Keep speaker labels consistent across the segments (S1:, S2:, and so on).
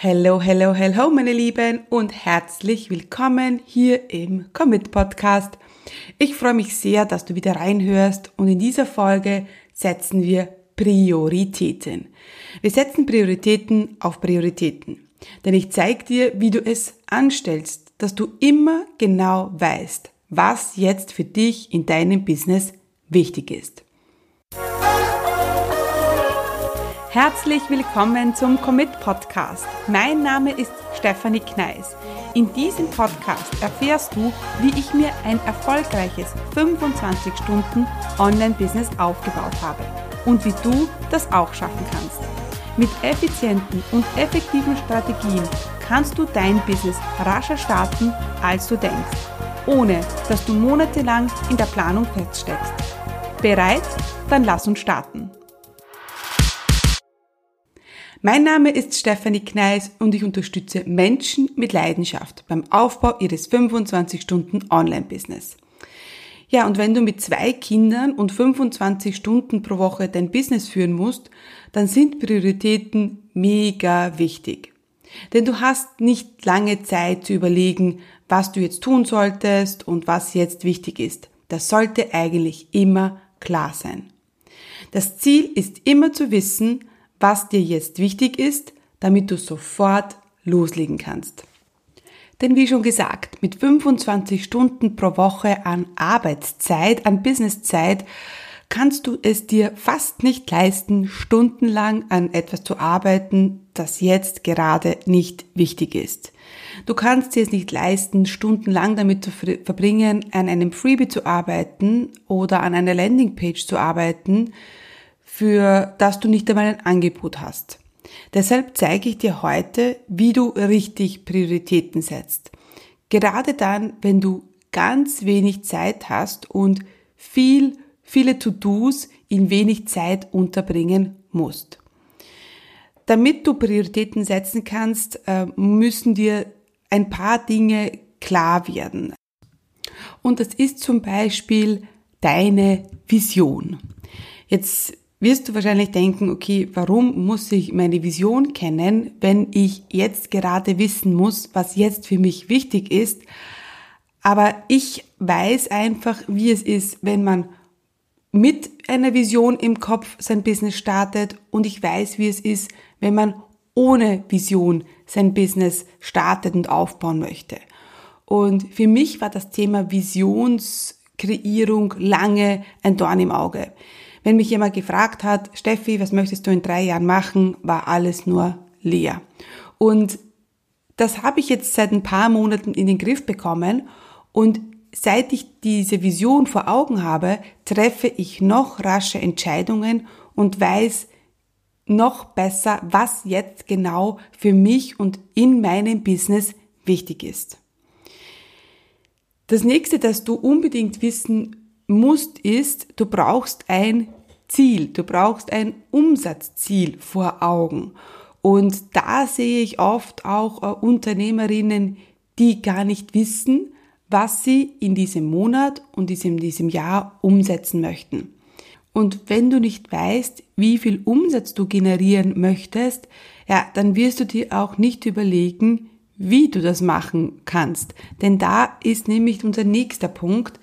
S1: Hello, hello, hello, meine Lieben und herzlich willkommen hier im Commit Podcast. Ich freue mich sehr, dass du wieder reinhörst und in dieser Folge setzen wir Prioritäten. Wir setzen Prioritäten auf Prioritäten, denn ich zeige dir, wie du es anstellst, dass du immer genau weißt, was jetzt für dich in deinem Business wichtig ist. Herzlich willkommen zum Commit Podcast. Mein Name ist Stefanie Kneis. In diesem Podcast erfährst du, wie ich mir ein erfolgreiches 25 Stunden Online-Business aufgebaut habe und wie du das auch schaffen kannst. Mit effizienten und effektiven Strategien kannst du dein Business rascher starten, als du denkst, ohne dass du monatelang in der Planung feststeckst. Bereit? Dann lass uns starten. Mein Name ist Stefanie Kneis und ich unterstütze Menschen mit Leidenschaft beim Aufbau ihres 25-Stunden Online-Business. Ja, und wenn du mit zwei Kindern und 25 Stunden pro Woche dein Business führen musst, dann sind Prioritäten mega wichtig. Denn du hast nicht lange Zeit zu überlegen, was du jetzt tun solltest und was jetzt wichtig ist. Das sollte eigentlich immer klar sein. Das Ziel ist immer zu wissen, was dir jetzt wichtig ist, damit du sofort loslegen kannst. Denn wie schon gesagt, mit 25 Stunden pro Woche an Arbeitszeit, an Businesszeit, kannst du es dir fast nicht leisten, stundenlang an etwas zu arbeiten, das jetzt gerade nicht wichtig ist. Du kannst dir es nicht leisten, stundenlang damit zu verbringen, an einem Freebie zu arbeiten oder an einer Landingpage zu arbeiten, für das du nicht einmal ein Angebot hast. Deshalb zeige ich dir heute, wie du richtig Prioritäten setzt. Gerade dann, wenn du ganz wenig Zeit hast und viel, viele To-Dos in wenig Zeit unterbringen musst. Damit du Prioritäten setzen kannst, äh, müssen dir ein paar Dinge klar werden. Und das ist zum Beispiel deine Vision. Jetzt wirst du wahrscheinlich denken, okay, warum muss ich meine Vision kennen, wenn ich jetzt gerade wissen muss, was jetzt für mich wichtig ist. Aber ich weiß einfach, wie es ist, wenn man mit einer Vision im Kopf sein Business startet und ich weiß, wie es ist, wenn man ohne Vision sein Business startet und aufbauen möchte. Und für mich war das Thema Visionskreierung lange ein Dorn im Auge. Wenn mich jemand gefragt hat, Steffi, was möchtest du in drei Jahren machen, war alles nur leer. Und das habe ich jetzt seit ein paar Monaten in den Griff bekommen und seit ich diese Vision vor Augen habe, treffe ich noch rasche Entscheidungen und weiß noch besser, was jetzt genau für mich und in meinem Business wichtig ist. Das nächste, das du unbedingt wissen musst, ist, du brauchst ein Ziel, du brauchst ein Umsatzziel vor Augen. Und da sehe ich oft auch äh, Unternehmerinnen, die gar nicht wissen, was sie in diesem Monat und in diesem Jahr umsetzen möchten. Und wenn du nicht weißt, wie viel Umsatz du generieren möchtest, ja, dann wirst du dir auch nicht überlegen, wie du das machen kannst. Denn da ist nämlich unser nächster Punkt.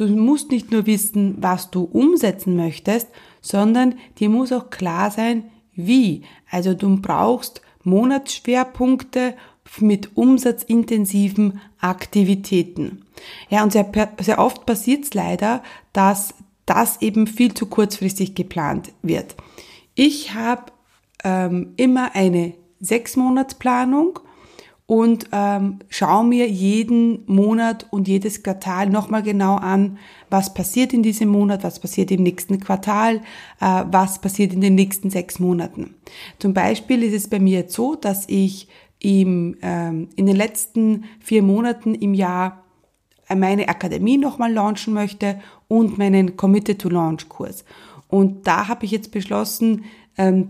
S1: Du musst nicht nur wissen, was du umsetzen möchtest, sondern dir muss auch klar sein, wie. Also du brauchst Monatsschwerpunkte mit umsatzintensiven Aktivitäten. Ja, und sehr, sehr oft passiert es leider, dass das eben viel zu kurzfristig geplant wird. Ich habe ähm, immer eine Sechsmonatsplanung und ähm, schau mir jeden Monat und jedes Quartal nochmal genau an, was passiert in diesem Monat, was passiert im nächsten Quartal, äh, was passiert in den nächsten sechs Monaten. Zum Beispiel ist es bei mir jetzt so, dass ich im, ähm, in den letzten vier Monaten im Jahr meine Akademie nochmal launchen möchte und meinen Committed to Launch Kurs. Und da habe ich jetzt beschlossen,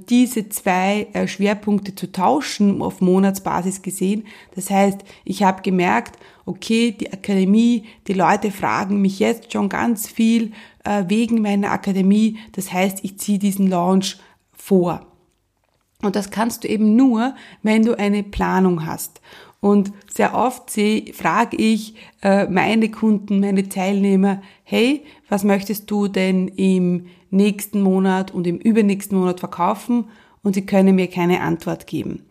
S1: diese zwei äh, Schwerpunkte zu tauschen auf Monatsbasis gesehen. Das heißt, ich habe gemerkt, okay, die Akademie, die Leute fragen mich jetzt schon ganz viel äh, wegen meiner Akademie. Das heißt, ich ziehe diesen Launch vor. Und das kannst du eben nur, wenn du eine Planung hast. Und sehr oft frage ich äh, meine Kunden, meine Teilnehmer, hey, was möchtest du denn im nächsten Monat und im übernächsten Monat verkaufen? Und sie können mir keine Antwort geben.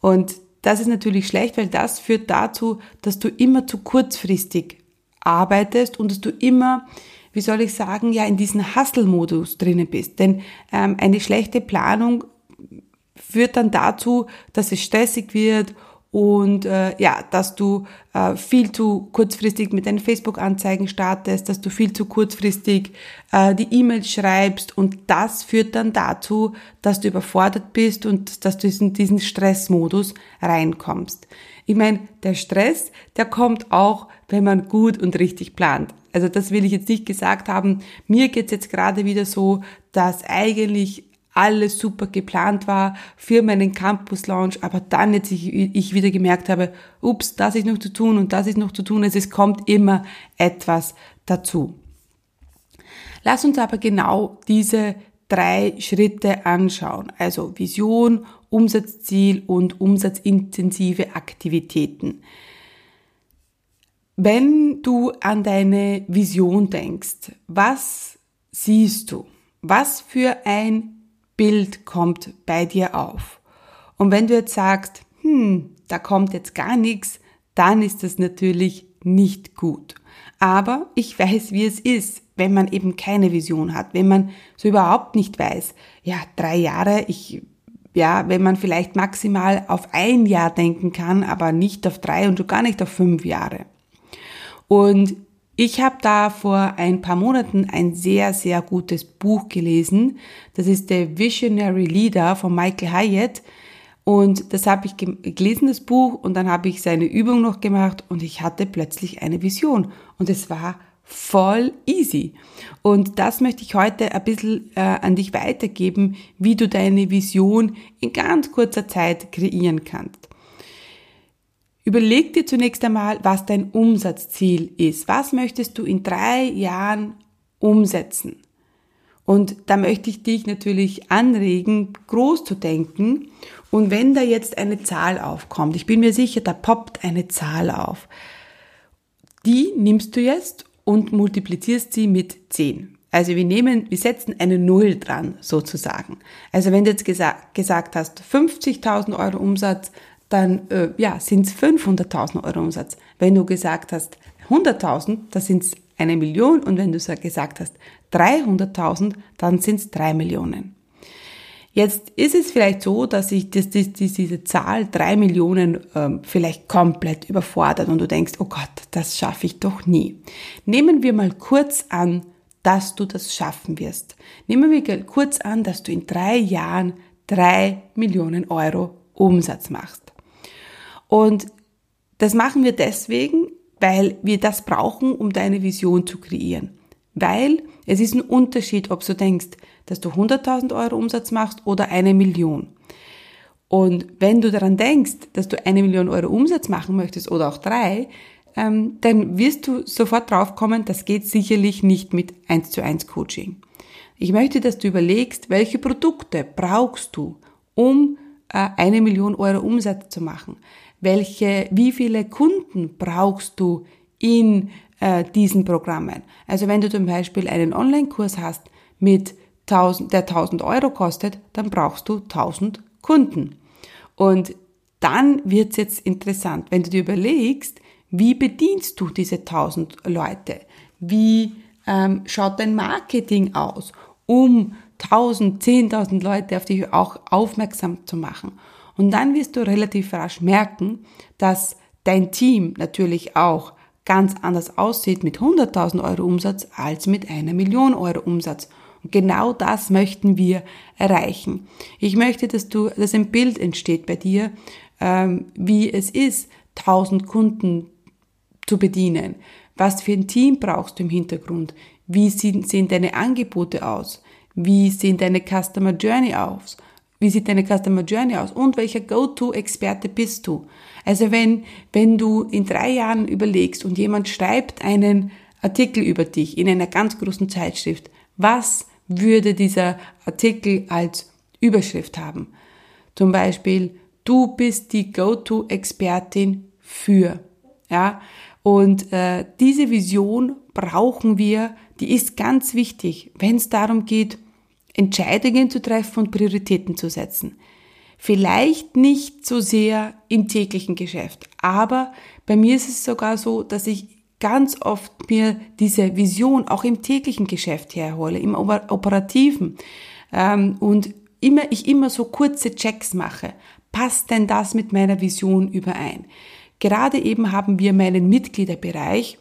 S1: Und das ist natürlich schlecht, weil das führt dazu, dass du immer zu kurzfristig arbeitest und dass du immer, wie soll ich sagen, ja in diesen Hustle-Modus drinnen bist. Denn ähm, eine schlechte Planung führt dann dazu, dass es stressig wird und äh, ja, dass du äh, viel zu kurzfristig mit deinen Facebook-Anzeigen startest, dass du viel zu kurzfristig äh, die E-Mails schreibst und das führt dann dazu, dass du überfordert bist und dass du in diesen Stressmodus reinkommst. Ich meine, der Stress, der kommt auch, wenn man gut und richtig plant. Also das will ich jetzt nicht gesagt haben. Mir geht's jetzt gerade wieder so, dass eigentlich alles super geplant war für meinen Campus Launch, aber dann jetzt ich, ich wieder gemerkt habe, ups, das ist noch zu tun und das ist noch zu tun, also es kommt immer etwas dazu. Lass uns aber genau diese drei Schritte anschauen, also Vision, Umsatzziel und umsatzintensive Aktivitäten. Wenn du an deine Vision denkst, was siehst du? Was für ein Bild kommt bei dir auf. Und wenn du jetzt sagst, hm, da kommt jetzt gar nichts, dann ist das natürlich nicht gut. Aber ich weiß, wie es ist, wenn man eben keine Vision hat, wenn man so überhaupt nicht weiß, ja, drei Jahre, ich, ja, wenn man vielleicht maximal auf ein Jahr denken kann, aber nicht auf drei und schon gar nicht auf fünf Jahre. Und ich habe da vor ein paar Monaten ein sehr, sehr gutes Buch gelesen. Das ist der Visionary Leader von Michael Hyatt. Und das habe ich gelesen, das Buch, und dann habe ich seine Übung noch gemacht und ich hatte plötzlich eine Vision. Und es war voll easy. Und das möchte ich heute ein bisschen äh, an dich weitergeben, wie du deine Vision in ganz kurzer Zeit kreieren kannst. Überleg dir zunächst einmal, was dein Umsatzziel ist. Was möchtest du in drei Jahren umsetzen? Und da möchte ich dich natürlich anregen, groß zu denken. Und wenn da jetzt eine Zahl aufkommt, ich bin mir sicher, da poppt eine Zahl auf, die nimmst du jetzt und multiplizierst sie mit 10. Also wir nehmen, wir setzen eine Null dran, sozusagen. Also wenn du jetzt gesagt, gesagt hast, 50.000 Euro Umsatz, dann äh, ja, sind es 500.000 Euro Umsatz. Wenn du gesagt hast 100.000, dann sind es eine Million und wenn du gesagt hast 300.000, dann sind es drei Millionen. Jetzt ist es vielleicht so, dass sich das, das, diese Zahl drei Millionen ähm, vielleicht komplett überfordert und du denkst, oh Gott, das schaffe ich doch nie. Nehmen wir mal kurz an, dass du das schaffen wirst. Nehmen wir kurz an, dass du in drei Jahren drei Millionen Euro Umsatz machst. Und das machen wir deswegen, weil wir das brauchen, um deine Vision zu kreieren. Weil es ist ein Unterschied, ob du denkst, dass du 100.000 Euro Umsatz machst oder eine Million. Und wenn du daran denkst, dass du eine Million Euro Umsatz machen möchtest oder auch drei, ähm, dann wirst du sofort draufkommen, das geht sicherlich nicht mit 1 zu 1 Coaching. Ich möchte, dass du überlegst, welche Produkte brauchst du, um äh, eine Million Euro Umsatz zu machen welche, wie viele Kunden brauchst du in äh, diesen Programmen. Also wenn du zum Beispiel einen Online-Kurs hast mit 1000, der 1000 Euro kostet, dann brauchst du 1000 Kunden. Und dann wird's jetzt interessant, wenn du dir überlegst, wie bedienst du diese 1000 Leute? Wie ähm, schaut dein Marketing aus, um 1000, 10.000 Leute auf dich auch aufmerksam zu machen? Und dann wirst du relativ rasch merken, dass dein Team natürlich auch ganz anders aussieht mit 100.000 Euro Umsatz als mit einer Million Euro Umsatz. Und genau das möchten wir erreichen. Ich möchte, dass du, dass ein Bild entsteht bei dir, ähm, wie es ist, 1000 Kunden zu bedienen. Was für ein Team brauchst du im Hintergrund? Wie sehen, sehen deine Angebote aus? Wie sehen deine Customer Journey aus? Wie sieht deine Customer Journey aus? Und welcher Go-To-Experte bist du? Also wenn, wenn du in drei Jahren überlegst und jemand schreibt einen Artikel über dich in einer ganz großen Zeitschrift, was würde dieser Artikel als Überschrift haben? Zum Beispiel, du bist die Go-To-Expertin für. Ja, und äh, diese Vision brauchen wir, die ist ganz wichtig, wenn es darum geht, Entscheidungen zu treffen und Prioritäten zu setzen. Vielleicht nicht so sehr im täglichen Geschäft, aber bei mir ist es sogar so, dass ich ganz oft mir diese Vision auch im täglichen Geschäft herhole, im operativen ähm, und immer ich immer so kurze Checks mache. Passt denn das mit meiner Vision überein? Gerade eben haben wir meinen Mitgliederbereich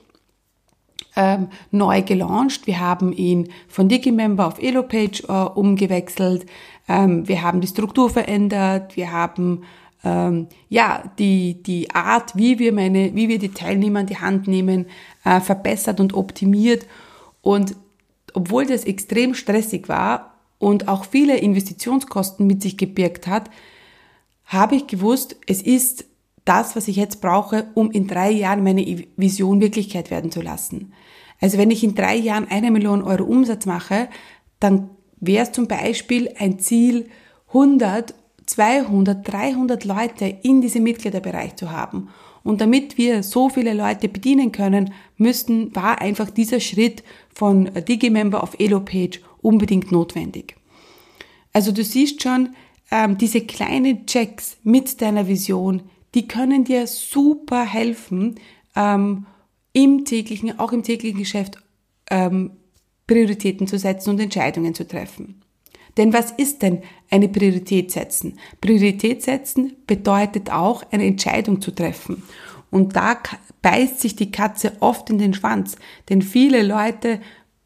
S1: ähm, neu gelauncht. Wir haben ihn von Digimember auf Elopage äh, umgewechselt. Ähm, wir haben die Struktur verändert. Wir haben ähm, ja die die Art, wie wir meine, wie wir die Teilnehmer in die Hand nehmen, äh, verbessert und optimiert. Und obwohl das extrem stressig war und auch viele Investitionskosten mit sich gebirgt hat, habe ich gewusst, es ist das, was ich jetzt brauche, um in drei Jahren meine Vision Wirklichkeit werden zu lassen. Also wenn ich in drei Jahren eine Million Euro Umsatz mache, dann wäre es zum Beispiel ein Ziel, 100, 200, 300 Leute in diesem Mitgliederbereich zu haben. Und damit wir so viele Leute bedienen können, müssten, war einfach dieser Schritt von Digimember auf Elopage unbedingt notwendig. Also du siehst schon, ähm, diese kleinen Checks mit deiner Vision, die können dir super helfen, ähm, im täglichen, auch im täglichen Geschäft ähm, Prioritäten zu setzen und Entscheidungen zu treffen. Denn was ist denn eine Priorität setzen? Priorität setzen bedeutet auch, eine Entscheidung zu treffen. Und da beißt sich die Katze oft in den Schwanz. Denn viele Leute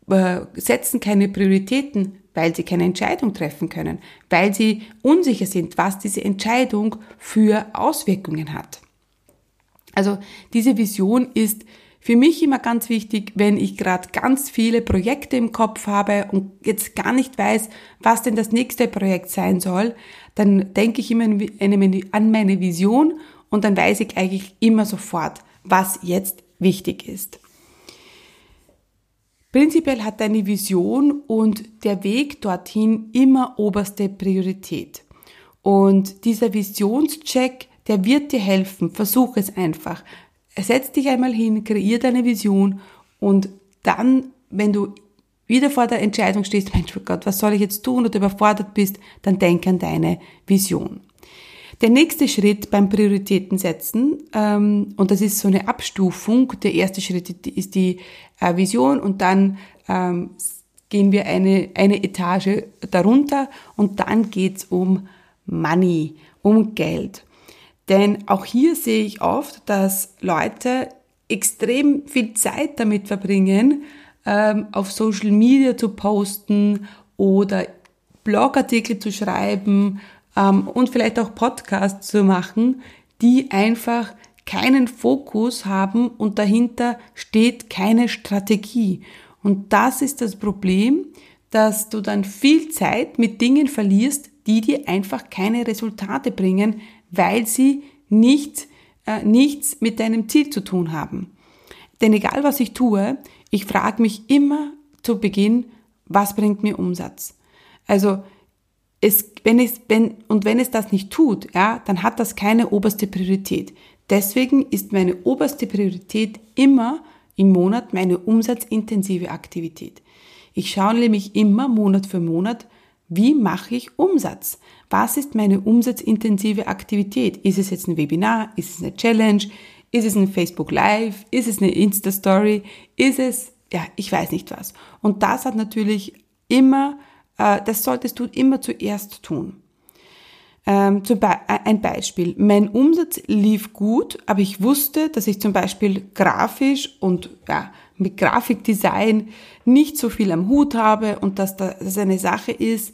S1: äh, setzen keine Prioritäten, weil sie keine Entscheidung treffen können, weil sie unsicher sind, was diese Entscheidung für Auswirkungen hat. Also diese Vision ist für mich immer ganz wichtig, wenn ich gerade ganz viele Projekte im Kopf habe und jetzt gar nicht weiß, was denn das nächste Projekt sein soll, dann denke ich immer an meine Vision und dann weiß ich eigentlich immer sofort, was jetzt wichtig ist. Prinzipiell hat deine Vision und der Weg dorthin immer oberste Priorität. Und dieser Visionscheck, der wird dir helfen. Versuch es einfach. Setz dich einmal hin, kreier deine Vision und dann, wenn du wieder vor der Entscheidung stehst, Mensch, oh Gott, was soll ich jetzt tun oder überfordert bist, dann denk an deine Vision. Der nächste Schritt beim Prioritäten setzen, ähm, und das ist so eine Abstufung, der erste Schritt ist die äh, Vision und dann ähm, gehen wir eine, eine Etage darunter und dann geht's um Money, um Geld. Denn auch hier sehe ich oft, dass Leute extrem viel Zeit damit verbringen, ähm, auf Social Media zu posten oder Blogartikel zu schreiben ähm, und vielleicht auch Podcasts zu machen, die einfach keinen Fokus haben und dahinter steht keine Strategie. Und das ist das Problem, dass du dann viel Zeit mit Dingen verlierst, die dir einfach keine Resultate bringen, weil sie nicht, äh, nichts mit deinem Ziel zu tun haben. Denn egal was ich tue, ich frage mich immer zu Beginn, was bringt mir Umsatz? Also es, wenn es, wenn, und wenn es das nicht tut, ja, dann hat das keine oberste Priorität. Deswegen ist meine oberste Priorität immer im Monat meine umsatzintensive Aktivität. Ich schaue nämlich immer Monat für Monat, wie mache ich Umsatz? Was ist meine umsatzintensive Aktivität? Ist es jetzt ein Webinar? Ist es eine Challenge? Ist es ein Facebook Live? Ist es eine Insta Story? Ist es, ja, ich weiß nicht was. Und das hat natürlich immer äh, das solltest du immer zuerst tun. Ähm, zum Be äh, ein Beispiel. Mein Umsatz lief gut, aber ich wusste, dass ich zum Beispiel grafisch und ja, mit Grafikdesign nicht so viel am Hut habe und dass das eine Sache ist,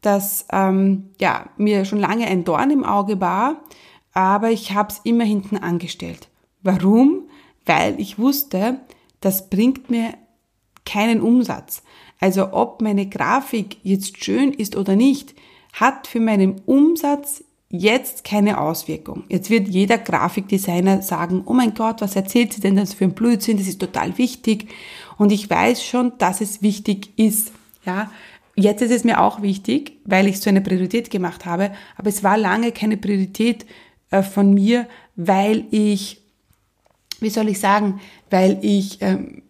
S1: dass ähm, ja, mir schon lange ein Dorn im Auge war, aber ich habe es immer hinten angestellt. Warum? Weil ich wusste, das bringt mir keinen Umsatz. Also ob meine Grafik jetzt schön ist oder nicht, hat für meinen Umsatz jetzt keine Auswirkung. Jetzt wird jeder Grafikdesigner sagen, oh mein Gott, was erzählt sie denn das für ein Blödsinn? Das ist total wichtig. Und ich weiß schon, dass es wichtig ist. Ja, Jetzt ist es mir auch wichtig, weil ich so eine Priorität gemacht habe, aber es war lange keine Priorität äh, von mir, weil ich, wie soll ich sagen, weil ich ähm,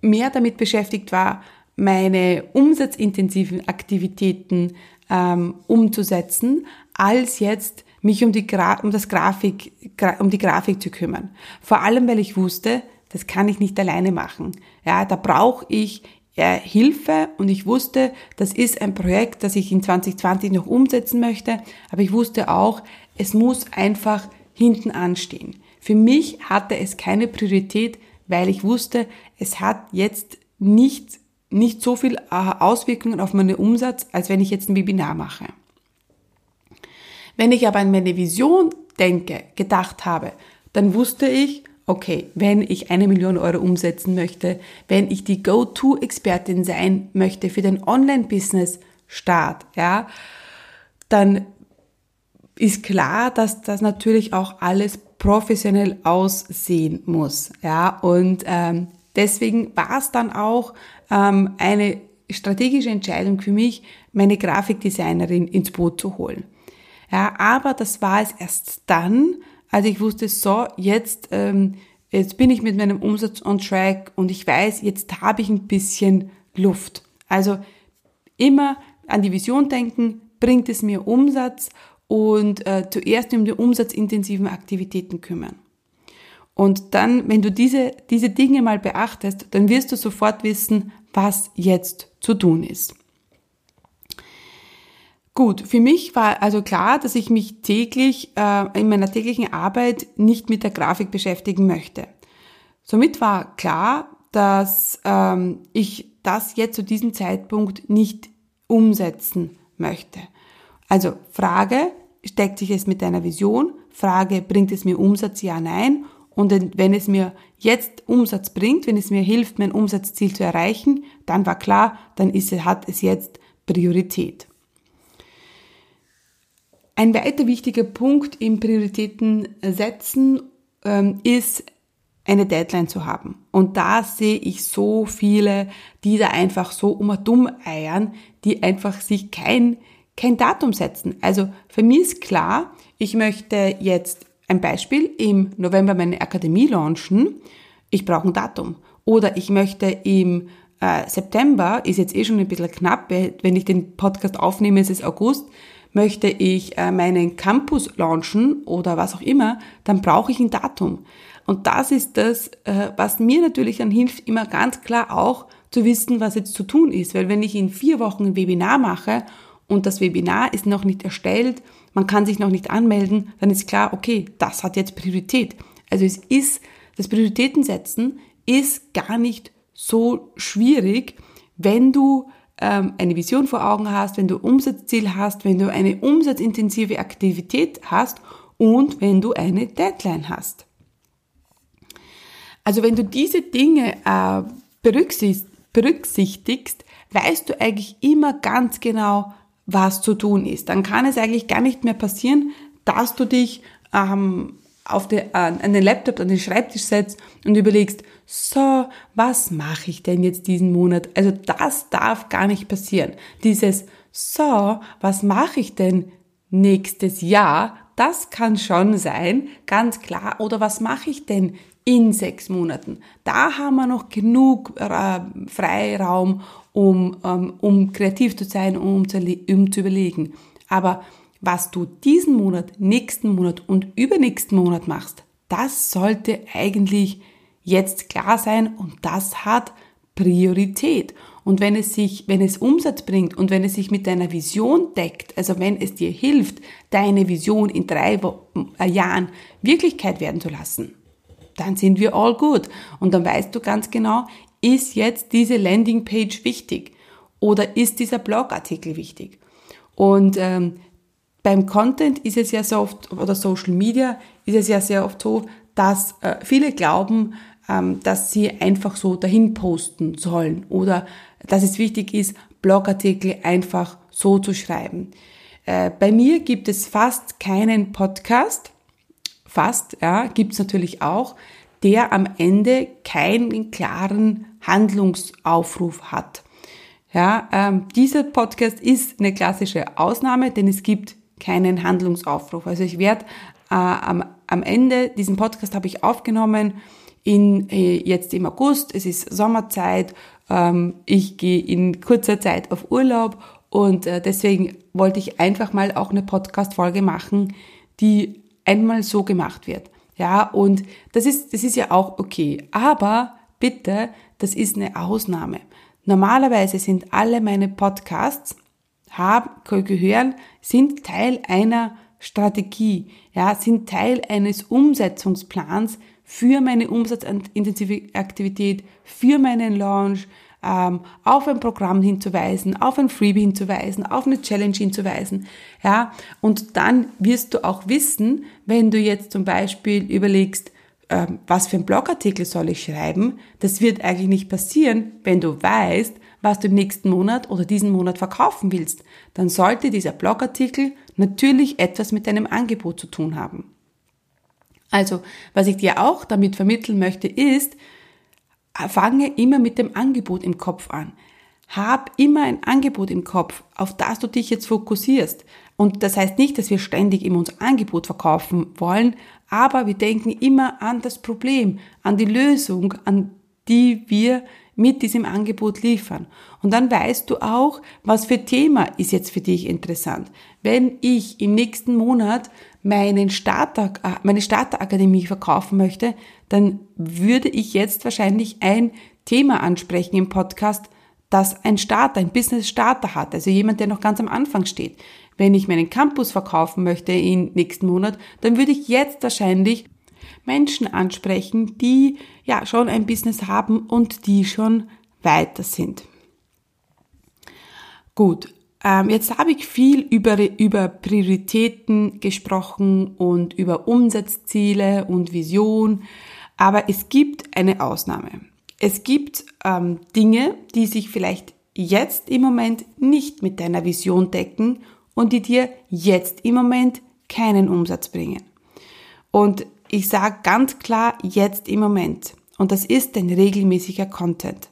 S1: mehr damit beschäftigt war, meine umsatzintensiven Aktivitäten ähm, umzusetzen, als jetzt mich um die, Gra um, das Grafik, um die Grafik zu kümmern. Vor allem, weil ich wusste, das kann ich nicht alleine machen. Ja, da brauche ich äh, Hilfe und ich wusste, das ist ein Projekt, das ich in 2020 noch umsetzen möchte, aber ich wusste auch, es muss einfach hinten anstehen. Für mich hatte es keine Priorität, weil ich wusste, es hat jetzt nicht, nicht so viel äh, Auswirkungen auf meinen Umsatz, als wenn ich jetzt ein Webinar mache. Wenn ich aber an meine Vision denke, gedacht habe, dann wusste ich, okay, wenn ich eine Million Euro umsetzen möchte, wenn ich die Go-To-Expertin sein möchte für den Online-Business-Start, ja, dann ist klar, dass das natürlich auch alles professionell aussehen muss, ja, und ähm, deswegen war es dann auch ähm, eine strategische Entscheidung für mich, meine Grafikdesignerin ins Boot zu holen. Ja, aber das war es erst dann, als ich wusste, so, jetzt, ähm, jetzt bin ich mit meinem Umsatz on track und ich weiß, jetzt habe ich ein bisschen Luft. Also immer an die Vision denken, bringt es mir Umsatz und äh, zuerst um die umsatzintensiven Aktivitäten kümmern. Und dann, wenn du diese, diese Dinge mal beachtest, dann wirst du sofort wissen, was jetzt zu tun ist. Gut, für mich war also klar, dass ich mich täglich äh, in meiner täglichen Arbeit nicht mit der Grafik beschäftigen möchte. Somit war klar, dass ähm, ich das jetzt zu diesem Zeitpunkt nicht umsetzen möchte. Also Frage, steckt sich es mit deiner Vision? Frage, bringt es mir Umsatz? Ja, nein. Und wenn es mir jetzt Umsatz bringt, wenn es mir hilft, mein Umsatzziel zu erreichen, dann war klar, dann ist, hat es jetzt Priorität. Ein weiter wichtiger Punkt im Prioritäten setzen ähm, ist eine Deadline zu haben. Und da sehe ich so viele, die da einfach so um dumm eiern, die einfach sich kein, kein Datum setzen. Also für mich ist klar, ich möchte jetzt ein Beispiel im November meine Akademie launchen. Ich brauche ein Datum. Oder ich möchte im äh, September, ist jetzt eh schon ein bisschen knapp, wenn ich den Podcast aufnehme, ist es August, möchte ich äh, meinen Campus launchen oder was auch immer, dann brauche ich ein Datum. Und das ist das, äh, was mir natürlich dann hilft, immer ganz klar auch zu wissen, was jetzt zu tun ist. Weil wenn ich in vier Wochen ein Webinar mache und das Webinar ist noch nicht erstellt, man kann sich noch nicht anmelden, dann ist klar, okay, das hat jetzt Priorität. Also es ist, das Prioritätensetzen ist gar nicht so schwierig, wenn du ähm, eine Vision vor Augen hast, wenn du Umsatzziel hast, wenn du eine umsatzintensive Aktivität hast und wenn du eine Deadline hast. Also wenn du diese Dinge äh, berücksichtigst, weißt du eigentlich immer ganz genau, was zu tun ist. Dann kann es eigentlich gar nicht mehr passieren, dass du dich ähm, auf den, an den Laptop, an den Schreibtisch setzt und überlegst, so, was mache ich denn jetzt diesen Monat? Also das darf gar nicht passieren. Dieses, so, was mache ich denn nächstes Jahr? Das kann schon sein, ganz klar. Oder was mache ich denn in sechs Monaten? Da haben wir noch genug äh, Freiraum, um, um, um kreativ zu sein, um zu, um zu überlegen. Aber was du diesen Monat, nächsten Monat und übernächsten Monat machst, das sollte eigentlich jetzt klar sein und das hat Priorität. Und wenn es sich, wenn es Umsatz bringt und wenn es sich mit deiner Vision deckt, also wenn es dir hilft, deine Vision in drei äh, Jahren Wirklichkeit werden zu lassen, dann sind wir all good. Und dann weißt du ganz genau, ist jetzt diese Landingpage wichtig oder ist dieser Blogartikel wichtig? Und ähm, beim Content ist es ja so oft, oder Social Media ist es ja sehr oft so, dass äh, viele glauben, ähm, dass sie einfach so dahin posten sollen oder dass es wichtig ist, Blogartikel einfach so zu schreiben. Äh, bei mir gibt es fast keinen Podcast, fast, ja, gibt es natürlich auch, der am Ende keinen klaren Handlungsaufruf hat. Ja, ähm, dieser Podcast ist eine klassische Ausnahme, denn es gibt keinen Handlungsaufruf. Also ich werde äh, am, am Ende, diesen Podcast habe ich aufgenommen in äh, jetzt im August, es ist Sommerzeit, ähm, ich gehe in kurzer Zeit auf Urlaub und äh, deswegen wollte ich einfach mal auch eine Podcast-Folge machen, die einmal so gemacht wird. Ja, und das ist, das ist ja auch okay. Aber bitte, das ist eine Ausnahme. Normalerweise sind alle meine Podcasts, haben, gehören, sind Teil einer Strategie, ja, sind Teil eines Umsetzungsplans für meine umsatzintensive Aktivität, für meinen Launch, ähm, auf ein Programm hinzuweisen, auf ein Freebie hinzuweisen, auf eine Challenge hinzuweisen, ja, und dann wirst du auch wissen, wenn du jetzt zum Beispiel überlegst, ähm, was für ein Blogartikel soll ich schreiben, das wird eigentlich nicht passieren, wenn du weißt, was du im nächsten Monat oder diesen Monat verkaufen willst. Dann sollte dieser Blogartikel natürlich etwas mit deinem Angebot zu tun haben. Also, was ich dir auch damit vermitteln möchte, ist, fange immer mit dem Angebot im Kopf an. Hab immer ein Angebot im Kopf, auf das du dich jetzt fokussierst. Und das heißt nicht, dass wir ständig immer unser Angebot verkaufen wollen, aber wir denken immer an das Problem, an die Lösung, an die wir mit diesem Angebot liefern. Und dann weißt du auch, was für Thema ist jetzt für dich interessant. Wenn ich im nächsten Monat meinen Starter, meine Starterakademie verkaufen möchte, dann würde ich jetzt wahrscheinlich ein Thema ansprechen im Podcast, das ein Starter, ein Business Starter hat, also jemand, der noch ganz am Anfang steht. Wenn ich meinen Campus verkaufen möchte im nächsten Monat, dann würde ich jetzt wahrscheinlich Menschen ansprechen, die ja schon ein Business haben und die schon weiter sind. Gut, ähm, jetzt habe ich viel über, über Prioritäten gesprochen und über Umsatzziele und Vision, aber es gibt eine Ausnahme. Es gibt ähm, Dinge, die sich vielleicht jetzt im Moment nicht mit deiner Vision decken und die dir jetzt im Moment keinen Umsatz bringen. Und ich sage ganz klar jetzt im Moment. Und das ist dein regelmäßiger Content.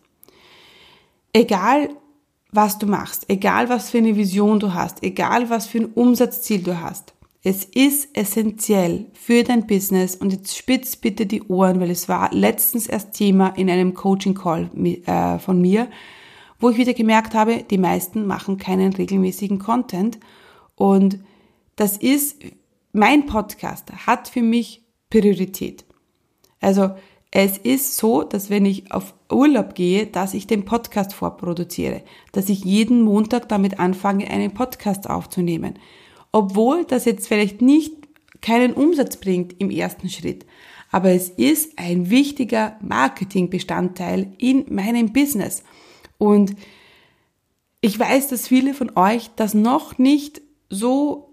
S1: Egal, was du machst, egal was für eine Vision du hast, egal was für ein Umsatzziel du hast. Es ist essentiell für dein Business und jetzt spitz bitte die Ohren, weil es war letztens erst Thema in einem Coaching Call äh, von mir, wo ich wieder gemerkt habe, die meisten machen keinen regelmäßigen Content und das ist, mein Podcast hat für mich Priorität. Also es ist so, dass wenn ich auf Urlaub gehe, dass ich den Podcast vorproduziere, dass ich jeden Montag damit anfange, einen Podcast aufzunehmen. Obwohl das jetzt vielleicht nicht keinen Umsatz bringt im ersten Schritt. Aber es ist ein wichtiger Marketingbestandteil in meinem Business. Und ich weiß, dass viele von euch das noch nicht so,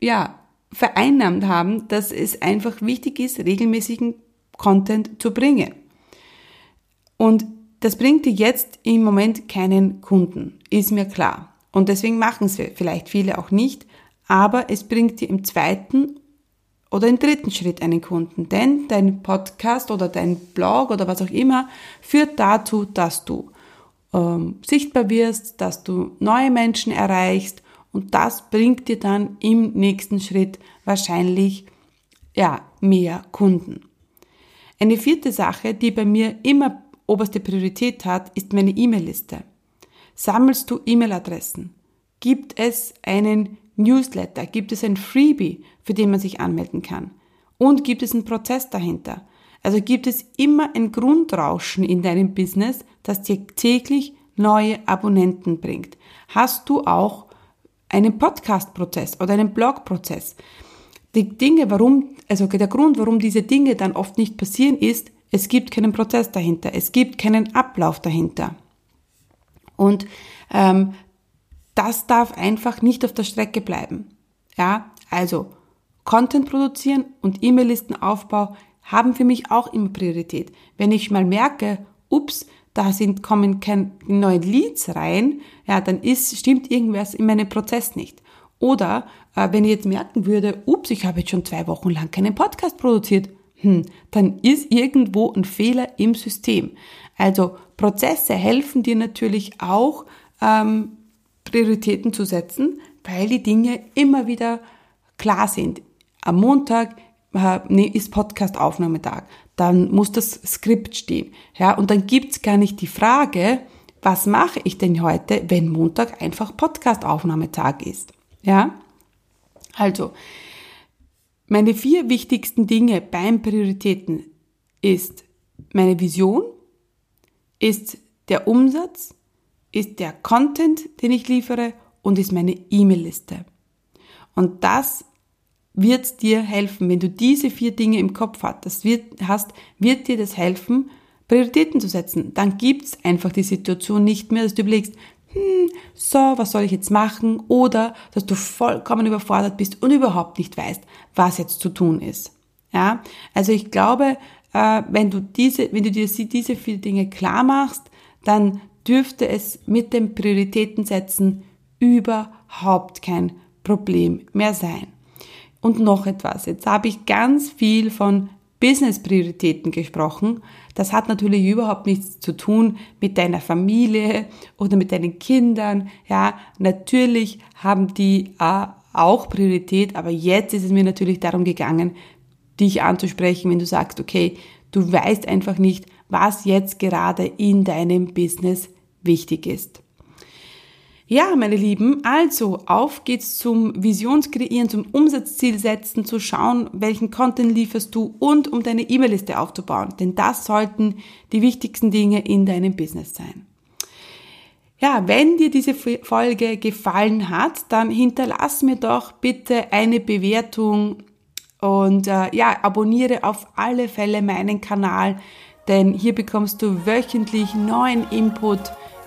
S1: ja, vereinnahmt haben, dass es einfach wichtig ist, regelmäßigen Content zu bringen. Und das bringt dir jetzt im Moment keinen Kunden, ist mir klar. Und deswegen machen es vielleicht viele auch nicht, aber es bringt dir im zweiten oder im dritten Schritt einen Kunden. Denn dein Podcast oder dein Blog oder was auch immer führt dazu, dass du ähm, sichtbar wirst, dass du neue Menschen erreichst und das bringt dir dann im nächsten Schritt wahrscheinlich ja, mehr Kunden. Eine vierte Sache, die bei mir immer oberste Priorität hat, ist meine E-Mail-Liste. Sammelst du E-Mail-Adressen? Gibt es einen Newsletter? Gibt es ein Freebie, für den man sich anmelden kann? Und gibt es einen Prozess dahinter? Also gibt es immer ein Grundrauschen in deinem Business, das dir täglich neue Abonnenten bringt? Hast du auch einen Podcast-Prozess oder einen Blog-Prozess. Die Dinge, warum, also der Grund, warum diese Dinge dann oft nicht passieren, ist, es gibt keinen Prozess dahinter, es gibt keinen Ablauf dahinter. Und ähm, das darf einfach nicht auf der Strecke bleiben. Ja, also Content produzieren und E-Mail-Listenaufbau haben für mich auch immer Priorität. Wenn ich mal merke, ups, da sind, kommen keine neuen Leads rein, ja, dann ist, stimmt irgendwas in meinem Prozess nicht. Oder äh, wenn ich jetzt merken würde, ups, ich habe jetzt schon zwei Wochen lang keinen Podcast produziert, hm, dann ist irgendwo ein Fehler im System. Also Prozesse helfen dir natürlich auch, ähm, Prioritäten zu setzen, weil die Dinge immer wieder klar sind. Am Montag äh, ist Podcast-Aufnahmetag, dann muss das Skript stehen. Ja, und dann gibt's gar nicht die Frage, was mache ich denn heute, wenn Montag einfach Podcast-Aufnahmetag ist. Ja, also, meine vier wichtigsten Dinge beim Prioritäten ist meine Vision, ist der Umsatz, ist der Content, den ich liefere und ist meine E-Mail-Liste. Und das wird dir helfen, wenn du diese vier Dinge im Kopf hast, wird dir das helfen, Prioritäten zu setzen. Dann gibt's einfach die Situation nicht mehr, dass du überlegst, hm, so, was soll ich jetzt machen? Oder dass du vollkommen überfordert bist und überhaupt nicht weißt, was jetzt zu tun ist. Ja, also ich glaube, äh, wenn du diese, wenn du dir diese vier Dinge klar machst, dann dürfte es mit dem Prioritätensetzen überhaupt kein Problem mehr sein. Und noch etwas. Jetzt habe ich ganz viel von Business-Prioritäten gesprochen. Das hat natürlich überhaupt nichts zu tun mit deiner Familie oder mit deinen Kindern. Ja, natürlich haben die äh, auch Priorität, aber jetzt ist es mir natürlich darum gegangen, dich anzusprechen, wenn du sagst, okay, du weißt einfach nicht, was jetzt gerade in deinem Business wichtig ist. Ja, meine Lieben, also auf geht's zum Visionskreieren, zum Umsatzziel setzen, zu schauen, welchen Content lieferst du und um deine E-Mail-Liste aufzubauen. Denn das sollten die wichtigsten Dinge in deinem Business sein. Ja, wenn dir diese Folge gefallen hat, dann hinterlass mir doch bitte eine Bewertung und äh, ja, abonniere auf alle Fälle meinen Kanal, denn hier bekommst du wöchentlich neuen Input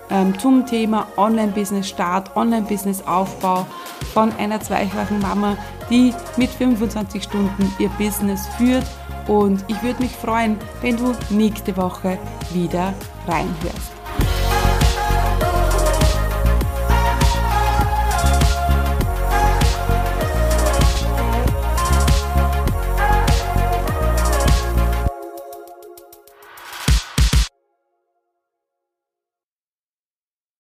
S1: ähm, zum Thema Online-Business-Start, Online-Business-Aufbau von einer zweifachen Mama, die mit 25 Stunden ihr Business führt. Und ich würde mich freuen, wenn du nächste Woche wieder reinhörst.